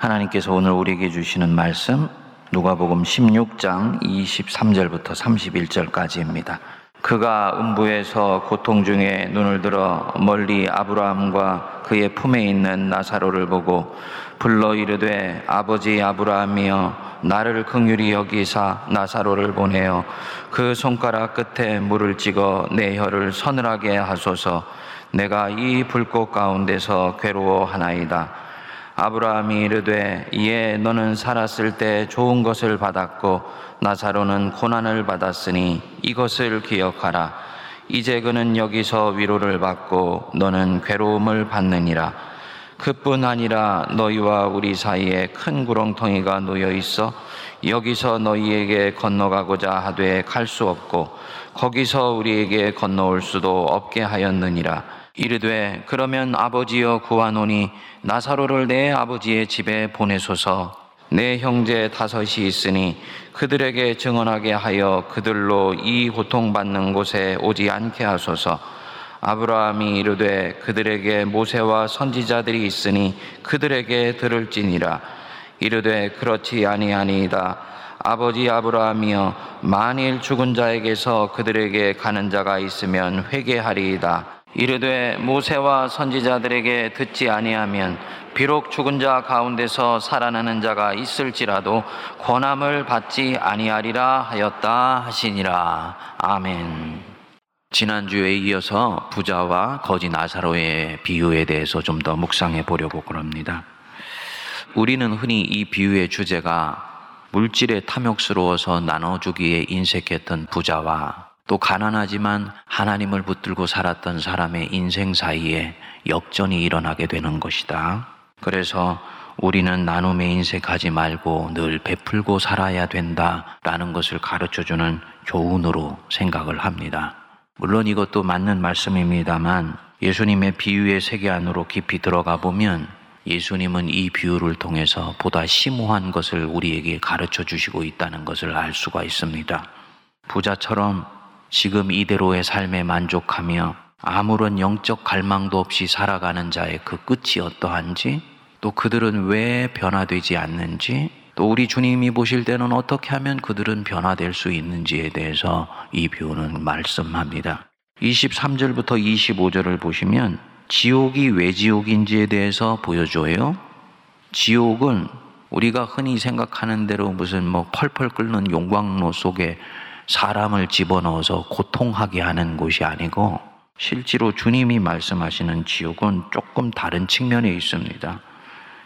하나님께서 오늘 우리에게 주시는 말씀 누가복음 16장 23절부터 31절까지입니다. 그가 음부에서 고통 중에 눈을 들어 멀리 아브라함과 그의 품에 있는 나사로를 보고 불러 이르되 아버지 아브라함이여 나를 긍휼히 여기사 나사로를 보내어 그 손가락 끝에 물을 찍어 내 혀를 서늘하게 하소서 내가 이 불꽃 가운데서 괴로워하나이다 아브라함이 이르되 이에 너는 살았을 때 좋은 것을 받았고 나사로는 고난을 받았으니 이것을 기억하라. 이제 그는 여기서 위로를 받고 너는 괴로움을 받느니라. 그뿐 아니라 너희와 우리 사이에 큰 구렁텅이가 놓여 있어 여기서 너희에게 건너가고자 하되 갈 수 없고 거기서 우리에게 건너올 수도 없게 하였느니라 이르되 그러면 아버지여 구하노니 나사로를 내 아버지의 집에 보내소서. 내 형제 다섯이 있으니 그들에게 증언하게 하여 그들로 이 고통받는 곳에 오지 않게 하소서. 아브라함이 이르되 그들에게 모세와 선지자들이 있으니 그들에게 들을지니라. 이르되 그렇지 아니하니이다. 아버지 아브라함이여 만일 죽은 자에게서 그들에게 가는 자가 있으면 회개하리이다 이르되 모세와 선지자들에게 듣지 아니하면 비록 죽은 자 가운데서 살아나는 자가 있을지라도 권함을 받지 아니하리라 하였다 하시니라 아멘. 지난주에 이어서 부자와 거지 나사로의 비유에 대해서 좀 더 묵상해 보려고 그럽니다. 우리는 흔히 이 비유의 주제가 물질에 탐욕스러워서 나눠주기에 인색했던 부자와 또 가난하지만 하나님을 붙들고 살았던 사람의 인생 사이에 역전이 일어나게 되는 것이다. 그래서 우리는 나눔에 인색하지 말고 늘 베풀고 살아야 된다라는 것을 가르쳐 주는 교훈으로 생각을 합니다. 물론 이것도 맞는 말씀입니다만 예수님의 비유의 세계 안으로 깊이 들어가 보면 예수님은 이 비유를 통해서 보다 심오한 것을 우리에게 가르쳐 주시고 있다는 것을 알 수가 있습니다. 부자처럼 지금 이대로의 삶에 만족하며 아무런 영적 갈망도 없이 살아가는 자의 그 끝이 어떠한지 또 그들은 왜 변화되지 않는지 또 우리 주님이 보실 때는 어떻게 하면 그들은 변화될 수 있는지에 대해서 이 비유는 말씀합니다. 23절부터 25절을 보시면 지옥이 왜 지옥인지에 대해서 보여줘요. 지옥은 우리가 흔히 생각하는 대로 무슨 뭐 펄펄 끓는 용광로 속에 사람을 집어넣어서 고통하게 하는 곳이 아니고 실제로 주님이 말씀하시는 지옥은 조금 다른 측면에 있습니다.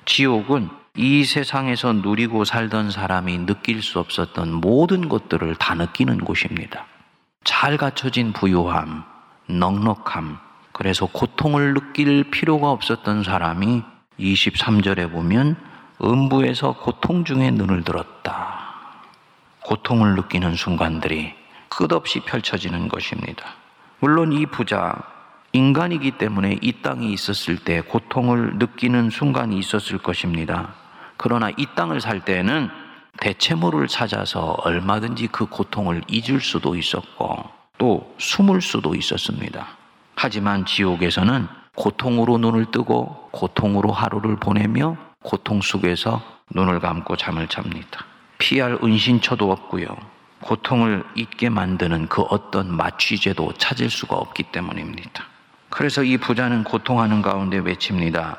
지옥은 이 세상에서 누리고 살던 사람이 느낄 수 없었던 모든 것들을 다 느끼는 곳입니다. 잘 갖춰진 부유함, 넉넉함, 그래서 고통을 느낄 필요가 없었던 사람이 23절에 보면 음부에서 고통 중에 눈을 들었다. 고통을 느끼는 순간들이 끝없이 펼쳐지는 것입니다. 물론 이 부자, 인간이기 때문에 이 땅에 있었을 때 고통을 느끼는 순간이 있었을 것입니다. 그러나 이 땅을 살 때는 대체물을 찾아서 얼마든지 그 고통을 잊을 수도 있었고 또 숨을 수도 있었습니다. 하지만 지옥에서는 고통으로 눈을 뜨고 고통으로 하루를 보내며 고통 속에서 눈을 감고 잠을 잡니다. 피할 은신처도 없고요. 고통을 잊게 만드는 그 어떤 마취제도 찾을 수가 없기 때문입니다. 그래서 이 부자는 고통하는 가운데 외칩니다.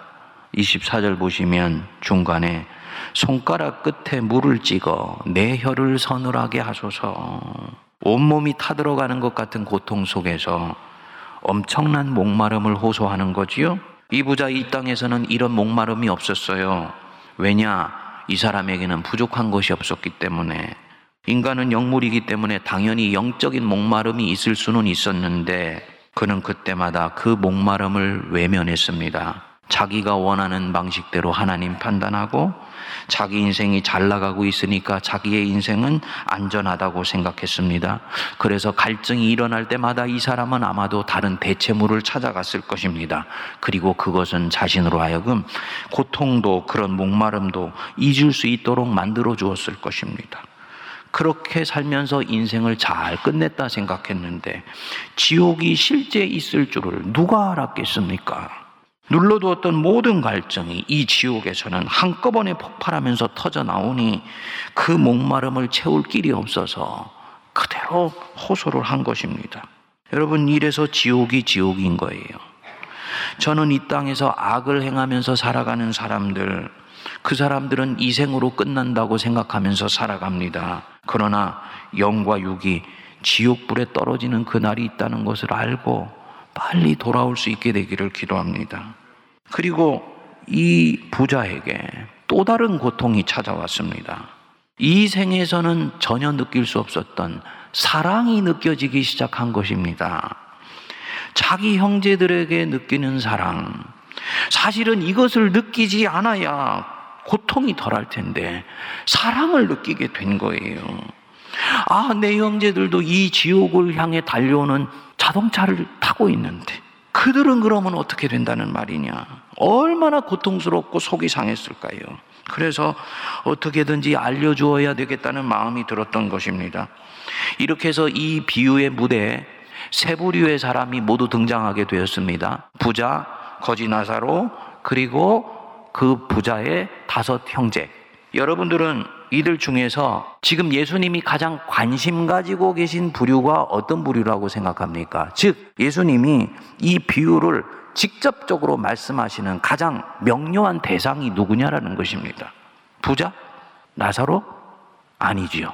24절 보시면 중간에 손가락 끝에 물을 찍어 내 혀를 서늘하게 하소서. 온몸이 타들어가는 것 같은 고통 속에서 엄청난 목마름을 호소하는 거지요. 이 부자 이 땅에서는 이런 목마름이 없었어요. 왜냐? 이 사람에게는 부족한 것이 없었기 때문에 인간은 영물이기 때문에 당연히 영적인 목마름이 있을 수는 있었는데 그는 그때마다 그 목마름을 외면했습니다. 자기가 원하는 방식대로 하나님 판단하고 자기 인생이 잘 나가고 있으니까 자기의 인생은 안전하다고 생각했습니다. 그래서 갈증이 일어날 때마다 이 사람은 아마도 다른 대체물을 찾아갔을 것입니다. 그리고 그것은 자신으로 하여금 고통도 그런 목마름도 잊을 수 있도록 만들어 주었을 것입니다. 그렇게 살면서 인생을 잘 끝냈다 생각했는데 지옥이 실제 있을 줄을 누가 알았겠습니까? 눌러두었던 모든 갈증이 이 지옥에서는 한꺼번에 폭발하면서 터져 나오니 그 목마름을 채울 길이 없어서 그대로 호소를 한 것입니다. 여러분, 이래서 지옥이 지옥인 거예요. 저는 이 땅에서 악을 행하면서 살아가는 사람들, 그 사람들은 이생으로 끝난다고 생각하면서 살아갑니다. 그러나 영과 육이 지옥불에 떨어지는 그날이 있다는 것을 알고 빨리 돌아올 수 있게 되기를 기도합니다. 그리고 이 부자에게 또 다른 고통이 찾아왔습니다. 이 생에서는 전혀 느낄 수 없었던 사랑이 느껴지기 시작한 것입니다. 자기 형제들에게 느끼는 사랑. 사실은 이것을 느끼지 않아야 고통이 덜할 텐데 사랑을 느끼게 된 거예요. 아, 내 형제들도 이 지옥을 향해 달려오는 자동차를 타고 있는데 그들은 그러면 어떻게 된다는 말이냐? 얼마나 고통스럽고 속이 상했을까요? 그래서 어떻게든지 알려주어야 되겠다는 마음이 들었던 것입니다. 이렇게 해서 이 비유의 무대에 세 부류의 사람이 모두 등장하게 되었습니다. 부자, 거지 나사로, 그리고 그 부자의 다섯 형제. 여러분들은 이들 중에서 지금 예수님이 가장 관심 가지고 계신 부류가 어떤 부류라고 생각합니까? 즉, 예수님이 이 비유를 직접적으로 말씀하시는 가장 명료한 대상이 누구냐라는 것입니다. 부자? 나사로? 아니지요.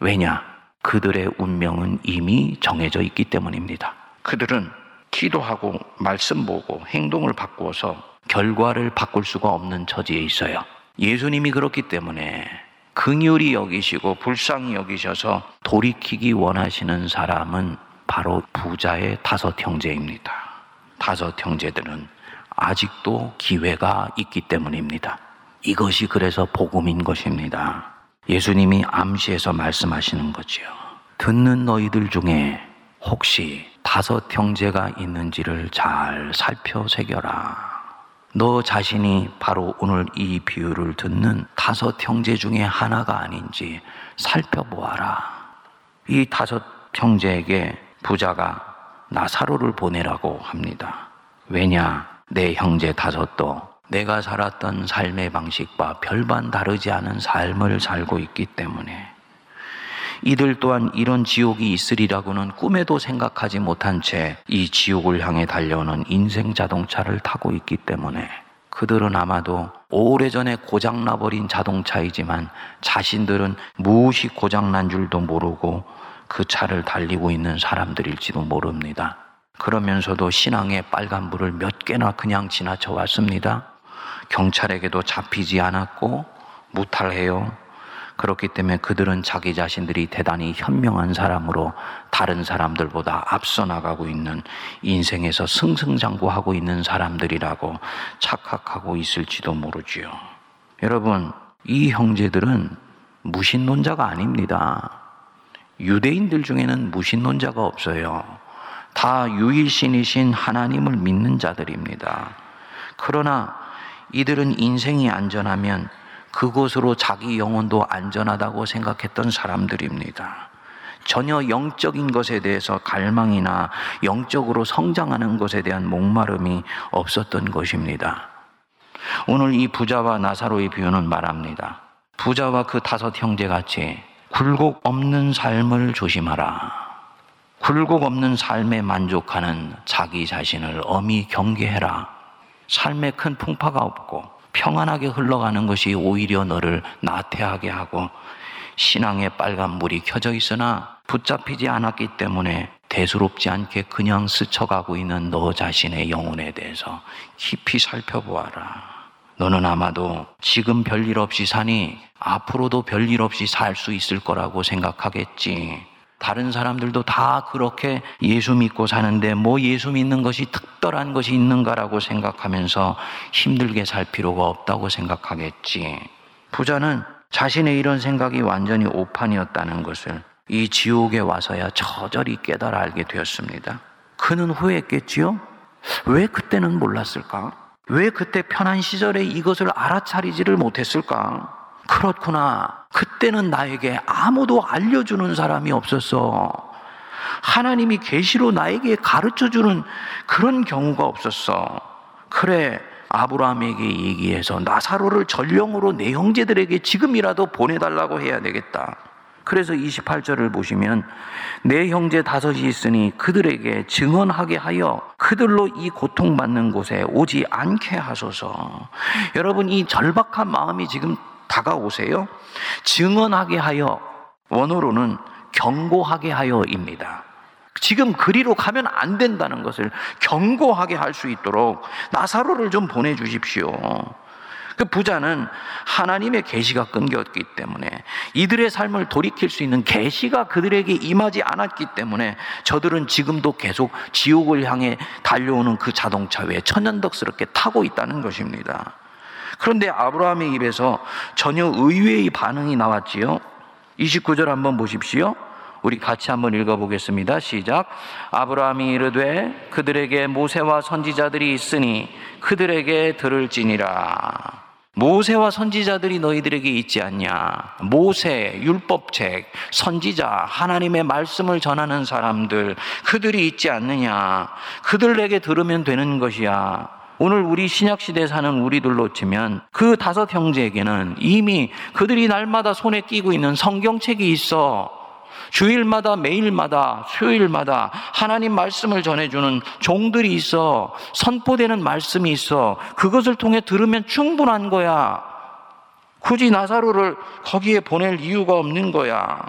왜냐? 그들의 운명은 이미 정해져 있기 때문입니다. 그들은 기도하고 말씀 보고 행동을 바꾸어서 결과를 바꿀 수가 없는 처지에 있어요. 예수님이 그렇기 때문에 긍휼히 여기시고 불쌍히 여기셔서 돌이키기 원하시는 사람은 바로 부자의 다섯 형제입니다. 다섯 형제들은 아직도 기회가 있기 때문입니다. 이것이 그래서 복음인 것입니다. 예수님이 암시해서 말씀하시는 거지요. 듣는 너희들 중에 혹시 다섯 형제가 있는지를 잘 살펴 새겨라. 너 자신이 바로 오늘 이 비유를 듣는 다섯 형제 중에 하나가 아닌지 살펴보아라. 이 다섯 형제에게 부자가 나사로를 보내라고 합니다. 왜냐? 내 형제 다섯도 내가 살았던 삶의 방식과 별반 다르지 않은 삶을 살고 있기 때문에 이들 또한 이런 지옥이 있으리라고는 꿈에도 생각하지 못한 채 이 지옥을 향해 달려오는 인생 자동차를 타고 있기 때문에 그들은 아마도 오래전에 고장나버린 자동차이지만 자신들은 무엇이 고장난 줄도 모르고 그 차를 달리고 있는 사람들일지도 모릅니다. 그러면서도 신앙의 빨간불을 몇 개나 그냥 지나쳐 왔습니다. 경찰에게도 잡히지 않았고 무탈해요. 그렇기 때문에 그들은 자기 자신들이 대단히 현명한 사람으로 다른 사람들보다 앞서 나가고 있는 인생에서 승승장구하고 있는 사람들이라고 착각하고 있을지도 모르지요. 여러분, 이 형제들은 무신론자가 아닙니다. 유대인들 중에는 무신론자가 없어요. 다 유일신이신 하나님을 믿는 자들입니다. 그러나 이들은 인생이 안전하면 그곳으로 자기 영혼도 안전하다고 생각했던 사람들입니다. 전혀 영적인 것에 대해서 갈망이나 영적으로 성장하는 것에 대한 목마름이 없었던 것입니다. 오늘 이 부자와 나사로의 비유는 말합니다. 부자와 그 다섯 형제 같이 굴곡 없는 삶을 조심하라. 굴곡 없는 삶에 만족하는 자기 자신을 엄히 경계해라. 삶에 큰 풍파가 없고 평안하게 흘러가는 것이 오히려 너를 나태하게 하고 신앙의 빨간 물이 켜져 있으나 붙잡히지 않았기 때문에 대수롭지 않게 그냥 스쳐가고 있는 너 자신의 영혼에 대해서 깊이 살펴보아라. 너는 아마도 지금 별일 없이 사니 앞으로도 별일 없이 살 수 있을 거라고 생각하겠지. 다른 사람들도 다 그렇게 예수 믿고 사는데 뭐 예수 믿는 것이 특별한 것이 있는가라고 생각하면서 힘들게 살 필요가 없다고 생각하겠지. 부자는 자신의 이런 생각이 완전히 오판이었다는 것을 이 지옥에 와서야 저절히 깨달아 알게 되었습니다. 그는 후회했겠지요? 왜 그때는 몰랐을까? 왜 그때 편한 시절에 이것을 알아차리지를 못했을까? 그렇구나. 그때는 나에게 아무도 알려주는 사람이 없었어. 하나님이 계시로 나에게 가르쳐 주는 그런 경우가 없었어. 그래 아브라함에게 얘기해서 나사로를 전령으로 내 형제들에게 지금이라도 보내달라고 해야 되겠다. 그래서 28절을 보시면 내 형제 다섯이 있으니 그들에게 증언하게 하여 그들로 이 고통받는 곳에 오지 않게 하소서. 여러분 이 절박한 마음이 지금 다가오세요. 증언하게 하여 원어로는 경고하게 하여입니다. 지금 그리로 가면 안 된다는 것을 경고하게 할 수 있도록 나사로를 좀 보내주십시오. 그 부자는 하나님의 계시가 끊겼기 때문에 이들의 삶을 돌이킬 수 있는 계시가 그들에게 임하지 않았기 때문에 저들은 지금도 계속 지옥을 향해 달려오는 그 자동차 위에 천연덕스럽게 타고 있다는 것입니다. 그런데 아브라함의 입에서 전혀 의외의 반응이 나왔지요. 29절 한번 보십시오. 우리 같이 한번 읽어보겠습니다. 시작. 아브라함이 이르되 그들에게 모세와 선지자들이 있으니 그들에게 들을지니라. 모세와 선지자들이 너희들에게 있지 않냐? 모세, 율법책, 선지자, 하나님의 말씀을 전하는 사람들, 그들이 있지 않느냐? 그들에게 들으면 되는 것이야. 오늘 우리 신약 시대에 사는 우리들로 치면 그 다섯 형제에게는 이미 그들이 날마다 손에 끼고 있는 성경책이 있어. 주일마다 매일마다 수요일마다 하나님 말씀을 전해주는 종들이 있어 선포되는 말씀이 있어 그것을 통해 들으면 충분한 거야. 굳이 나사로를 거기에 보낼 이유가 없는 거야.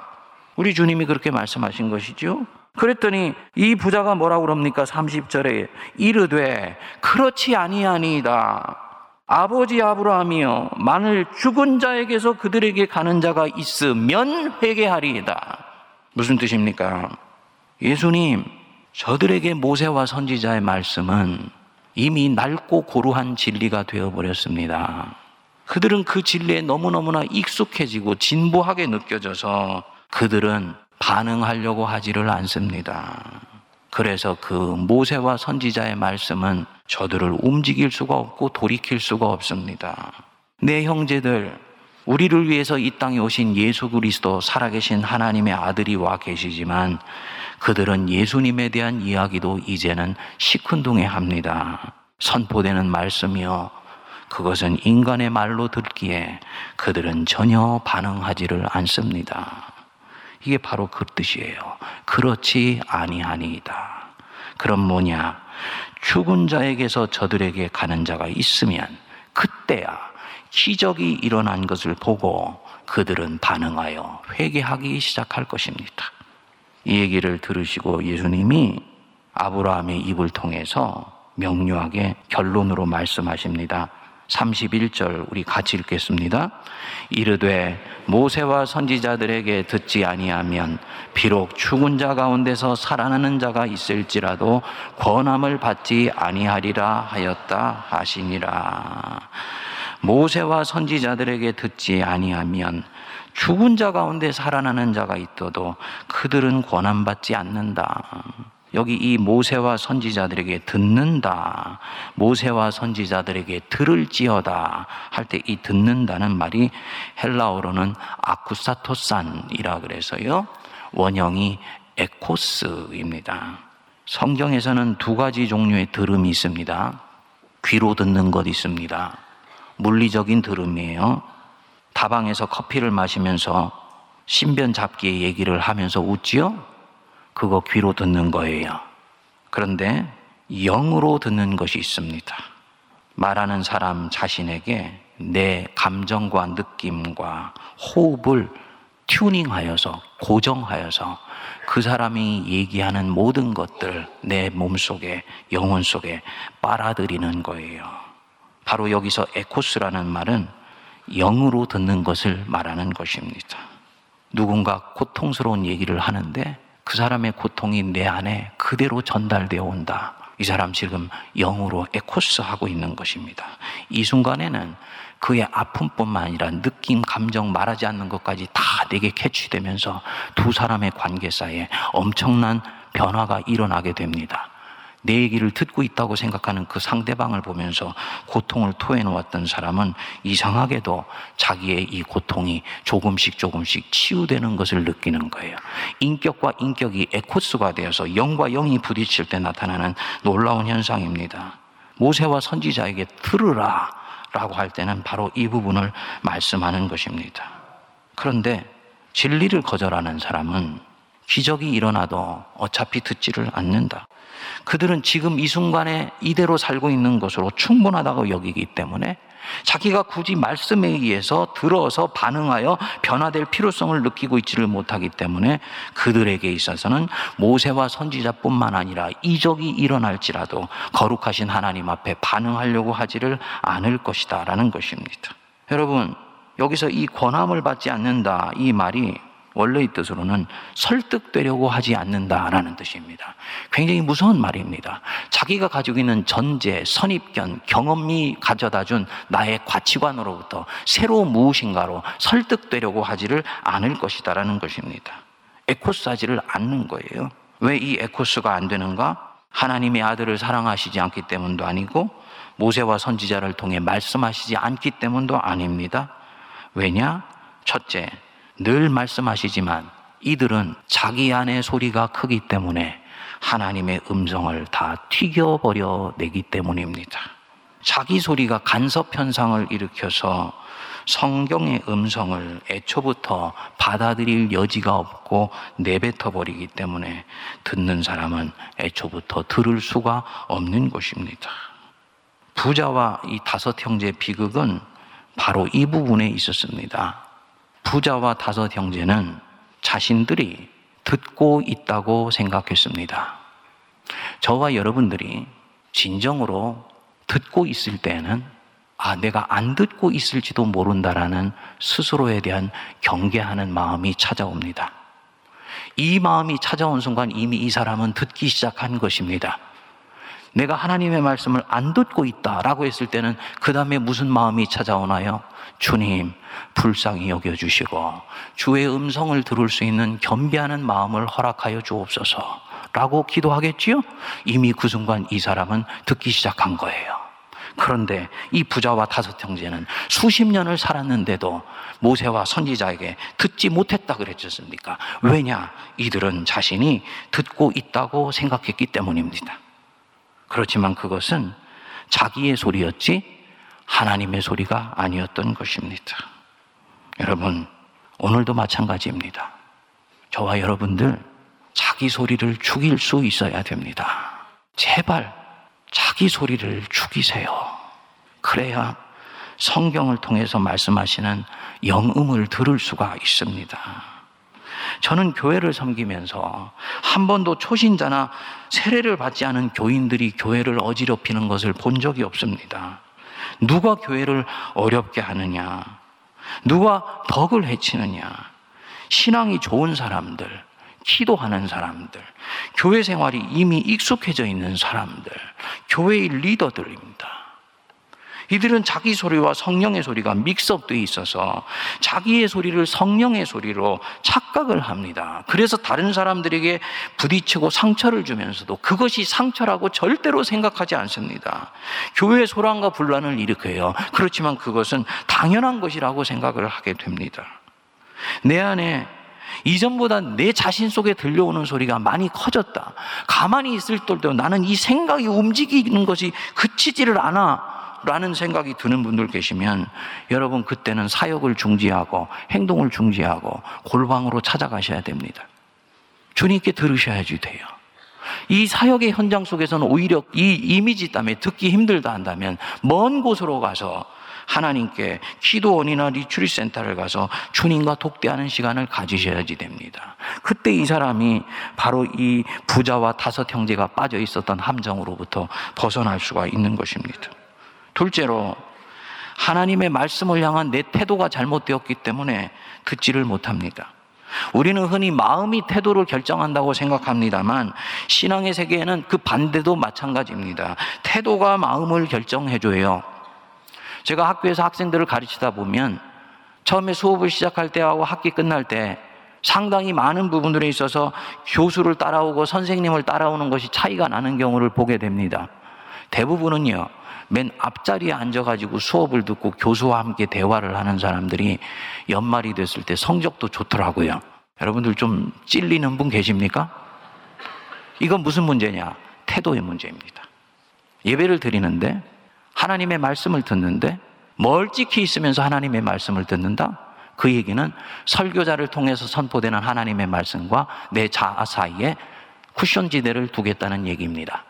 우리 주님이 그렇게 말씀하신 것이죠. 그랬더니 이 부자가 뭐라고 그럽니까? 30절에 이르되 그렇지 아니하니이다. 아버지 아브라함이여 만일 죽은 자에게서 그들에게 가는 자가 있으면 회개하리이다. 무슨 뜻입니까? 예수님, 저들에게 모세와 선지자의 말씀은 이미 낡고 고루한 진리가 되어 버렸습니다. 그들은 그 진리에 너무너무나 익숙해지고 진보하게 느껴져서 그들은 반응하려고 하지를 않습니다. 그래서 그 모세와 선지자의 말씀은 저들을 움직일 수가 없고 돌이킬 수가 없습니다. 내 형제들, 우리를 위해서 이 땅에 오신 예수 그리스도 살아계신 하나님의 아들이 와 계시지만 그들은 예수님에 대한 이야기도 이제는 시큰둥해 합니다. 선포되는 말씀이요. 그것은 인간의 말로 듣기에 그들은 전혀 반응하지를 않습니다. 이게 바로 그 뜻이에요. 그렇지 아니하니이다. 그럼 뭐냐? 죽은 자에게서 저들에게 가는 자가 있으면 그때야 기적이 일어난 것을 보고 그들은 반응하여 회개하기 시작할 것입니다. 이 얘기를 들으시고 예수님이 아브라함의 입을 통해서 명료하게 결론으로 말씀하십니다. 31절 우리 같이 읽겠습니다. 이르되 모세와 선지자들에게 듣지 아니하면 비록 죽은 자 가운데서 살아나는 자가 있을지라도 권함을 받지 아니하리라 하였다 하시니라. 모세와 선지자들에게 듣지 아니하면 죽은 자 가운데 살아나는 자가 있어도 그들은 권한받지 않는다. 여기 이 모세와 선지자들에게 듣는다. 모세와 선지자들에게 들을지어다. 할 때 이 듣는다는 말이 헬라어로는 아쿠사토산이라 그래서요. 원형이 에코스입니다. 성경에서는 두 가지 종류의 들음이 있습니다. 귀로 듣는 것 있습니다. 물리적인 들음이에요. 다방에서 커피를 마시면서 신변 잡기의 얘기를 하면서 웃지요? 그거 귀로 듣는 거예요. 그런데 영으로 듣는 것이 있습니다. 말하는 사람 자신에게 내 감정과 느낌과 호흡을 튜닝하여서 고정하여서 그 사람이 얘기하는 모든 것들 내 몸속에 영혼 속에 빨아들이는 거예요. 바로 여기서 에코스라는 말은 영으로 듣는 것을 말하는 것입니다. 누군가 고통스러운 얘기를 하는데 그 사람의 고통이 내 안에 그대로 전달되어 온다. 이 사람 지금 영으로 에코스 하고 있는 것입니다. 이 순간에는 그의 아픔뿐만 아니라 느낌, 감정, 말하지 않는 것까지 다 내게 캐치되면서 두 사람의 관계 사이에 엄청난 변화가 일어나게 됩니다. 내 얘기를 듣고 있다고 생각하는 그 상대방을 보면서 고통을 토해놓았던 사람은 이상하게도 자기의 이 고통이 조금씩 조금씩 치유되는 것을 느끼는 거예요. 인격과 인격이 에코스가 되어서 영과 영이 부딪힐 때 나타나는 놀라운 현상입니다. 모세와 선지자에게 들으라 라고 할 때는 바로 이 부분을 말씀하는 것입니다. 그런데 진리를 거절하는 사람은 기적이 일어나도 어차피 듣지를 않는다. 그들은 지금 이 순간에 이대로 살고 있는 것으로 충분하다고 여기기 때문에 자기가 굳이 말씀에 의해서 들어서 반응하여 변화될 필요성을 느끼고 있지를 못하기 때문에 그들에게 있어서는 모세와 선지자뿐만 아니라 이적이 일어날지라도 거룩하신 하나님 앞에 반응하려고 하지를 않을 것이다라는 것입니다. 여러분, 여기서 이 권함을 받지 않는다 이 말이 원래의 뜻으로는 설득되려고 하지 않는다라는 뜻입니다. 굉장히 무서운 말입니다. 자기가 가지고 있는 전제, 선입견, 경험이 가져다 준 나의 가치관으로부터 새로 무엇인가로 설득되려고 하지를 않을 것이다라는 것입니다. 에코스 하지를 않는 거예요. 왜 이 에코스가 안 되는가? 하나님의 아들을 사랑하시지 않기 때문도 아니고 모세와 선지자를 통해 말씀하시지 않기 때문도 아닙니다. 왜냐? 첫째, 늘 말씀하시지만 이들은 자기 안의 소리가 크기 때문에 하나님의 음성을 다 튀겨버려 내기 때문입니다. 자기 소리가 간섭 현상을 일으켜서 성경의 음성을 애초부터 받아들일 여지가 없고 내뱉어 버리기 때문에 듣는 사람은 애초부터 들을 수가 없는 것입니다. 부자와 이 다섯 형제 비극은 바로 이 부분에 있었습니다. 부자와 다섯 형제는 자신들이 듣고 있다고 생각했습니다. 저와 여러분들이 진정으로 듣고 있을 때는 아, 내가 안 듣고 있을지도 모른다라는 스스로에 대한 경계하는 마음이 찾아옵니다. 이 마음이 찾아온 순간 이미 이 사람은 듣기 시작한 것입니다. 내가 하나님의 말씀을 안 듣고 있다라고 했을 때는 그 다음에 무슨 마음이 찾아오나요? 주님, 불쌍히 여겨주시고 주의 음성을 들을 수 있는 겸비하는 마음을 허락하여 주옵소서. 라고 기도하겠지요? 이미 그 순간 이 사람은 듣기 시작한 거예요. 그런데 이 부자와 다섯 형제는 수십 년을 살았는데도 모세와 선지자에게 듣지 못했다 그랬지 않습니까? 왜냐? 이들은 자신이 듣고 있다고 생각했기 때문입니다. 그렇지만 그것은 자기의 소리였지 하나님의 소리가 아니었던 것입니다. 여러분, 오늘도 마찬가지입니다. 저와 여러분들 자기 소리를 죽일 수 있어야 됩니다. 제발 자기 소리를 죽이세요. 그래야 성경을 통해서 말씀하시는 영음을 들을 수가 있습니다. 저는 교회를 섬기면서 한 번도 초신자나 세례를 받지 않은 교인들이 교회를 어지럽히는 것을 본 적이 없습니다. 누가 교회를 어렵게 하느냐? 누가 덕을 해치느냐? 신앙이 좋은 사람들, 기도하는 사람들, 교회 생활이 이미 익숙해져 있는 사람들, 교회의 리더들입니다. 이들은 자기 소리와 성령의 소리가 믹스업되어 있어서 자기의 소리를 성령의 소리로 착각을 합니다. 그래서 다른 사람들에게 부딪히고 상처를 주면서도 그것이 상처라고 절대로 생각하지 않습니다. 교회 소란과 분란을 일으켜요. 그렇지만 그것은 당연한 것이라고 생각을 하게 됩니다. 내 안에 이전보다 내 자신 속에 들려오는 소리가 많이 커졌다. 가만히 있을 때도 나는 이 생각이 움직이는 것이 그치지를 않아. 라는 생각이 드는 분들 계시면 여러분 그때는 사역을 중지하고 행동을 중지하고 골방으로 찾아가셔야 됩니다. 주님께 들으셔야지 돼요. 이 사역의 현장 속에서는 오히려 이 이미지 때문에 듣기 힘들다 한다면 먼 곳으로 가서 하나님께 기도원이나 리추리 센터를 가서 주님과 독대하는 시간을 가지셔야지 됩니다. 그때 이 사람이 바로 이 부자와 다섯 형제가 빠져 있었던 함정으로부터 벗어날 수가 있는 것입니다. 둘째로 하나님의 말씀을 향한 내 태도가 잘못되었기 때문에 듣지를 못합니다. 우리는 흔히 마음이 태도를 결정한다고 생각합니다만 신앙의 세계에는 그 반대도 마찬가지입니다. 태도가 마음을 결정해줘요. 제가 학교에서 학생들을 가르치다 보면 처음에 수업을 시작할 때하고 학기 끝날 때 상당히 많은 부분들에 있어서 교수를 따라오고 선생님을 따라오는 것이 차이가 나는 경우를 보게 됩니다. 대부분은요, 맨 앞자리에 앉아가지고 수업을 듣고 교수와 함께 대화를 하는 사람들이 연말이 됐을 때 성적도 좋더라고요. 여러분들 좀 찔리는 분 계십니까? 이건 무슨 문제냐? 태도의 문제입니다. 예배를 드리는데 하나님의 말씀을 듣는데 멀찍이 있으면서 하나님의 말씀을 듣는다? 그 얘기는 설교자를 통해서 선포되는 하나님의 말씀과 내 자아 사이에 쿠션 지대를 두겠다는 얘기입니다.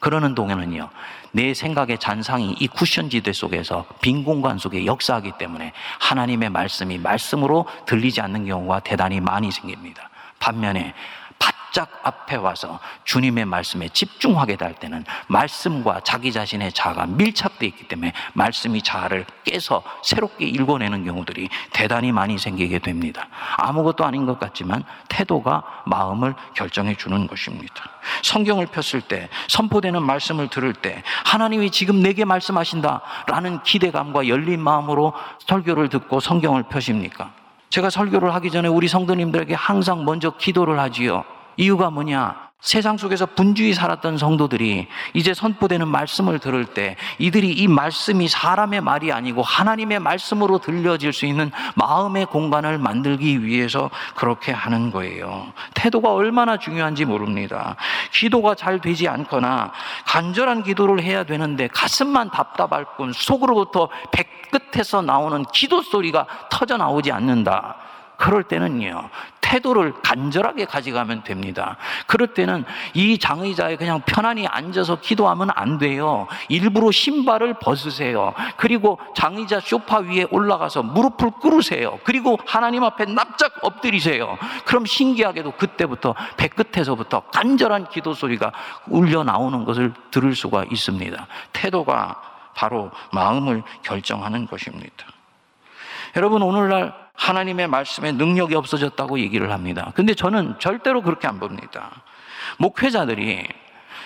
그러는 동안은요, 내 생각의 잔상이 이 쿠션 지대 속에서 빈 공간 속에 역사하기 때문에 하나님의 말씀이 말씀으로 들리지 않는 경우가 대단히 많이 생깁니다. 반면에 바짝 앞에 와서 주님의 말씀에 집중하게 될 때는 말씀과 자기 자신의 자아가 밀착되어 있기 때문에 말씀이 자아를 깨서 새롭게 읽어내는 경우들이 대단히 많이 생기게 됩니다. 아무것도 아닌 것 같지만 태도가 마음을 결정해 주는 것입니다. 성경을 폈을 때, 선포되는 말씀을 들을 때, 하나님이 지금 내게 말씀하신다 라는 기대감과 열린 마음으로 설교를 듣고 성경을 펴십니까? 제가 설교를 하기 전에 우리 성도님들에게 항상 먼저 기도를 하지요. 이유가 뭐냐? 세상 속에서 분주히 살았던 성도들이 이제 선포되는 말씀을 들을 때 이들이 이 말씀이 사람의 말이 아니고 하나님의 말씀으로 들려질 수 있는 마음의 공간을 만들기 위해서 그렇게 하는 거예요. 태도가 얼마나 중요한지 모릅니다. 기도가 잘 되지 않거나 간절한 기도를 해야 되는데 가슴만 답답할 뿐 속으로부터 백끝에서 나오는 기도 소리가 터져 나오지 않는다. 그럴 때는요, 태도를 간절하게 가져가면 됩니다. 그럴 때는 이 장의자에 그냥 편안히 앉아서 기도하면 안 돼요. 일부러 신발을 벗으세요. 그리고 장의자 쇼파 위에 올라가서 무릎을 꿇으세요. 그리고 하나님 앞에 납작 엎드리세요. 그럼 신기하게도 그때부터 배끝에서부터 간절한 기도 소리가 울려 나오는 것을 들을 수가 있습니다. 태도가 바로 마음을 결정하는 것입니다. 여러분, 오늘날 하나님의 말씀에 능력이 없어졌다고 얘기를 합니다. 근데 저는 절대로 그렇게 안 봅니다. 목회자들이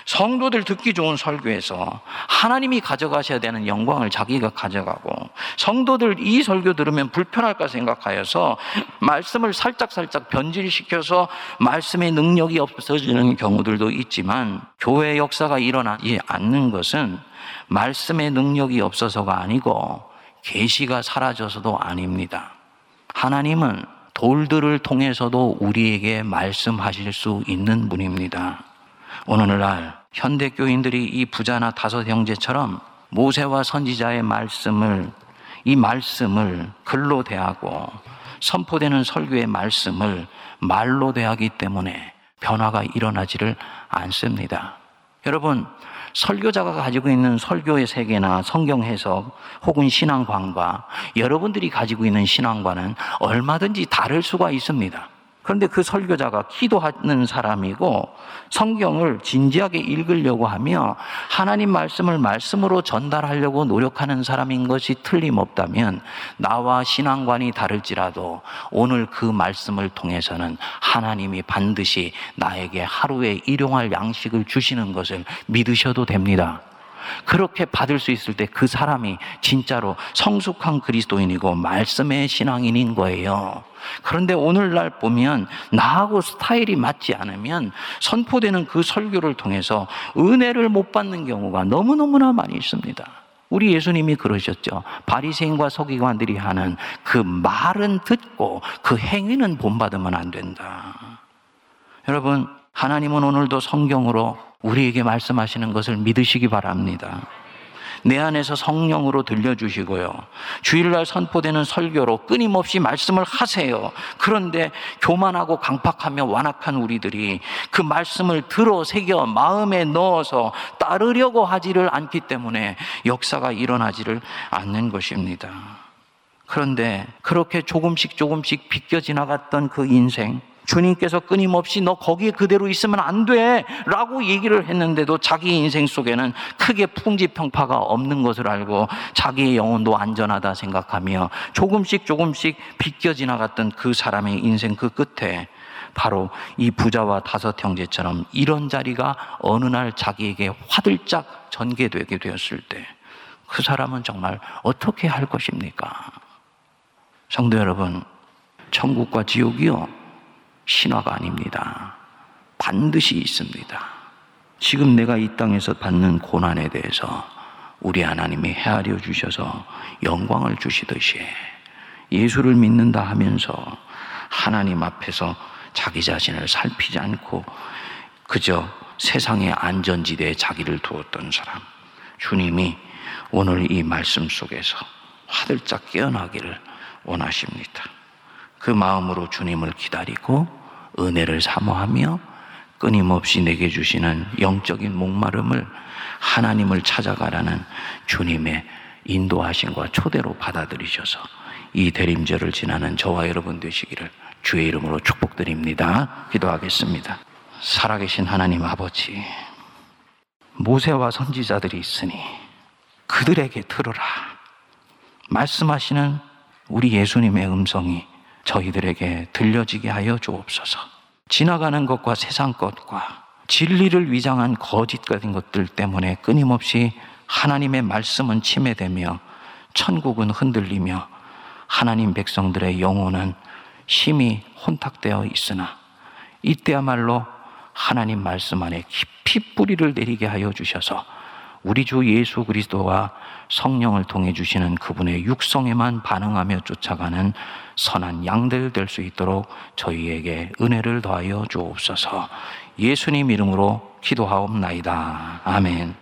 성도들 듣기 좋은 설교에서 하나님이 가져가셔야 되는 영광을 자기가 가져가고 성도들 이 설교 들으면 불편할까 생각하여서 말씀을 살짝살짝 변질시켜서 말씀의 능력이 없어지는 경우들도 있지만 교회 역사가 일어나지 않는 것은 말씀의 능력이 없어서가 아니고 계시가 사라져서도 아닙니다. 하나님은 돌들을 통해서도 우리에게 말씀하실 수 있는 분입니다. 오늘날 현대 교인들이 이 부자나 다섯 형제처럼 모세와 선지자의 말씀을 이 말씀을 글로 대하고 선포되는 설교의 말씀을 말로 대하기 때문에 변화가 일어나지를 않습니다. 여러분, 설교자가 가지고 있는 설교의 세계나 성경 해석 혹은 신앙관과 여러분들이 가지고 있는 신앙관은 얼마든지 다를 수가 있습니다. 그런데 그 설교자가 기도하는 사람이고 성경을 진지하게 읽으려고 하며 하나님 말씀을 말씀으로 전달하려고 노력하는 사람인 것이 틀림없다면 나와 신앙관이 다를지라도 오늘 그 말씀을 통해서는 하나님이 반드시 나에게 하루에 일용할 양식을 주시는 것을 믿으셔도 됩니다. 그렇게 받을 수 있을 때 그 사람이 진짜로 성숙한 그리스도인이고 말씀의 신앙인인 거예요. 그런데 오늘날 보면 나하고 스타일이 맞지 않으면 선포되는 그 설교를 통해서 은혜를 못 받는 경우가 너무너무나 많이 있습니다. 우리 예수님이 그러셨죠. 바리새인과 서기관들이 하는 그 말은 듣고 그 행위는 본받으면 안 된다. 여러분, 하나님은 오늘도 성경으로 우리에게 말씀하시는 것을 믿으시기 바랍니다. 내 안에서 성령으로 들려주시고요. 주일날 선포되는 설교로 끊임없이 말씀을 하세요. 그런데 교만하고 강팍하며 완악한 우리들이 그 말씀을 들어 새겨 마음에 넣어서 따르려고 하지를 않기 때문에 역사가 일어나지를 않는 것입니다. 그런데 그렇게 조금씩 조금씩 비껴 지나갔던 그 인생, 주님께서 끊임없이 너 거기에 그대로 있으면 안 돼. 라고 얘기를 했는데도 자기 인생 속에는 크게 풍지평파가 없는 것을 알고 자기의 영혼도 안전하다 생각하며 조금씩 조금씩 비껴 지나갔던 그 사람의 인생 그 끝에 바로 이 부자와 다섯 형제처럼 이런 자리가 어느 날 자기에게 화들짝 전개되게 되었을 때 그 사람은 정말 어떻게 할 것입니까? 성도 여러분, 천국과 지옥이요. 신화가 아닙니다. 반드시 있습니다. 지금 내가 이 땅에서 받는 고난에 대해서 우리 하나님이 헤아려 주셔서 영광을 주시듯이 예수를 믿는다 하면서 하나님 앞에서 자기 자신을 살피지 않고 그저 세상의 안전지대에 자기를 두었던 사람. 주님이 오늘 이 말씀 속에서 화들짝 깨어나기를 원하십니다. 그 마음으로 주님을 기다리고 은혜를 사모하며 끊임없이 내게 주시는 영적인 목마름을 하나님을 찾아가라는 주님의 인도하심과 초대로 받아들이셔서 이 대림절을 지나는 저와 여러분 되시기를 주의 이름으로 축복드립니다. 기도하겠습니다. 살아계신 하나님 아버지, 모세와 선지자들이 있으니 그들에게 들으라. 말씀하시는 우리 예수님의 음성이 저희들에게 들려지게 하여 주옵소서. 지나가는 것과 세상 것과 진리를 위장한 거짓 같은 것들 때문에 끊임없이 하나님의 말씀은 침해되며 천국은 흔들리며 하나님 백성들의 영혼은 심히 혼탁되어 있으나 이때야말로 하나님 말씀 안에 깊이 뿌리를 내리게 하여 주셔서 우리 주 예수 그리스도와 성령을 통해 주시는 그분의 육성에만 반응하며 쫓아가는 선한 양들 될 수 있도록 저희에게 은혜를 더하여 주옵소서. 예수님 이름으로 기도하옵나이다. 아멘.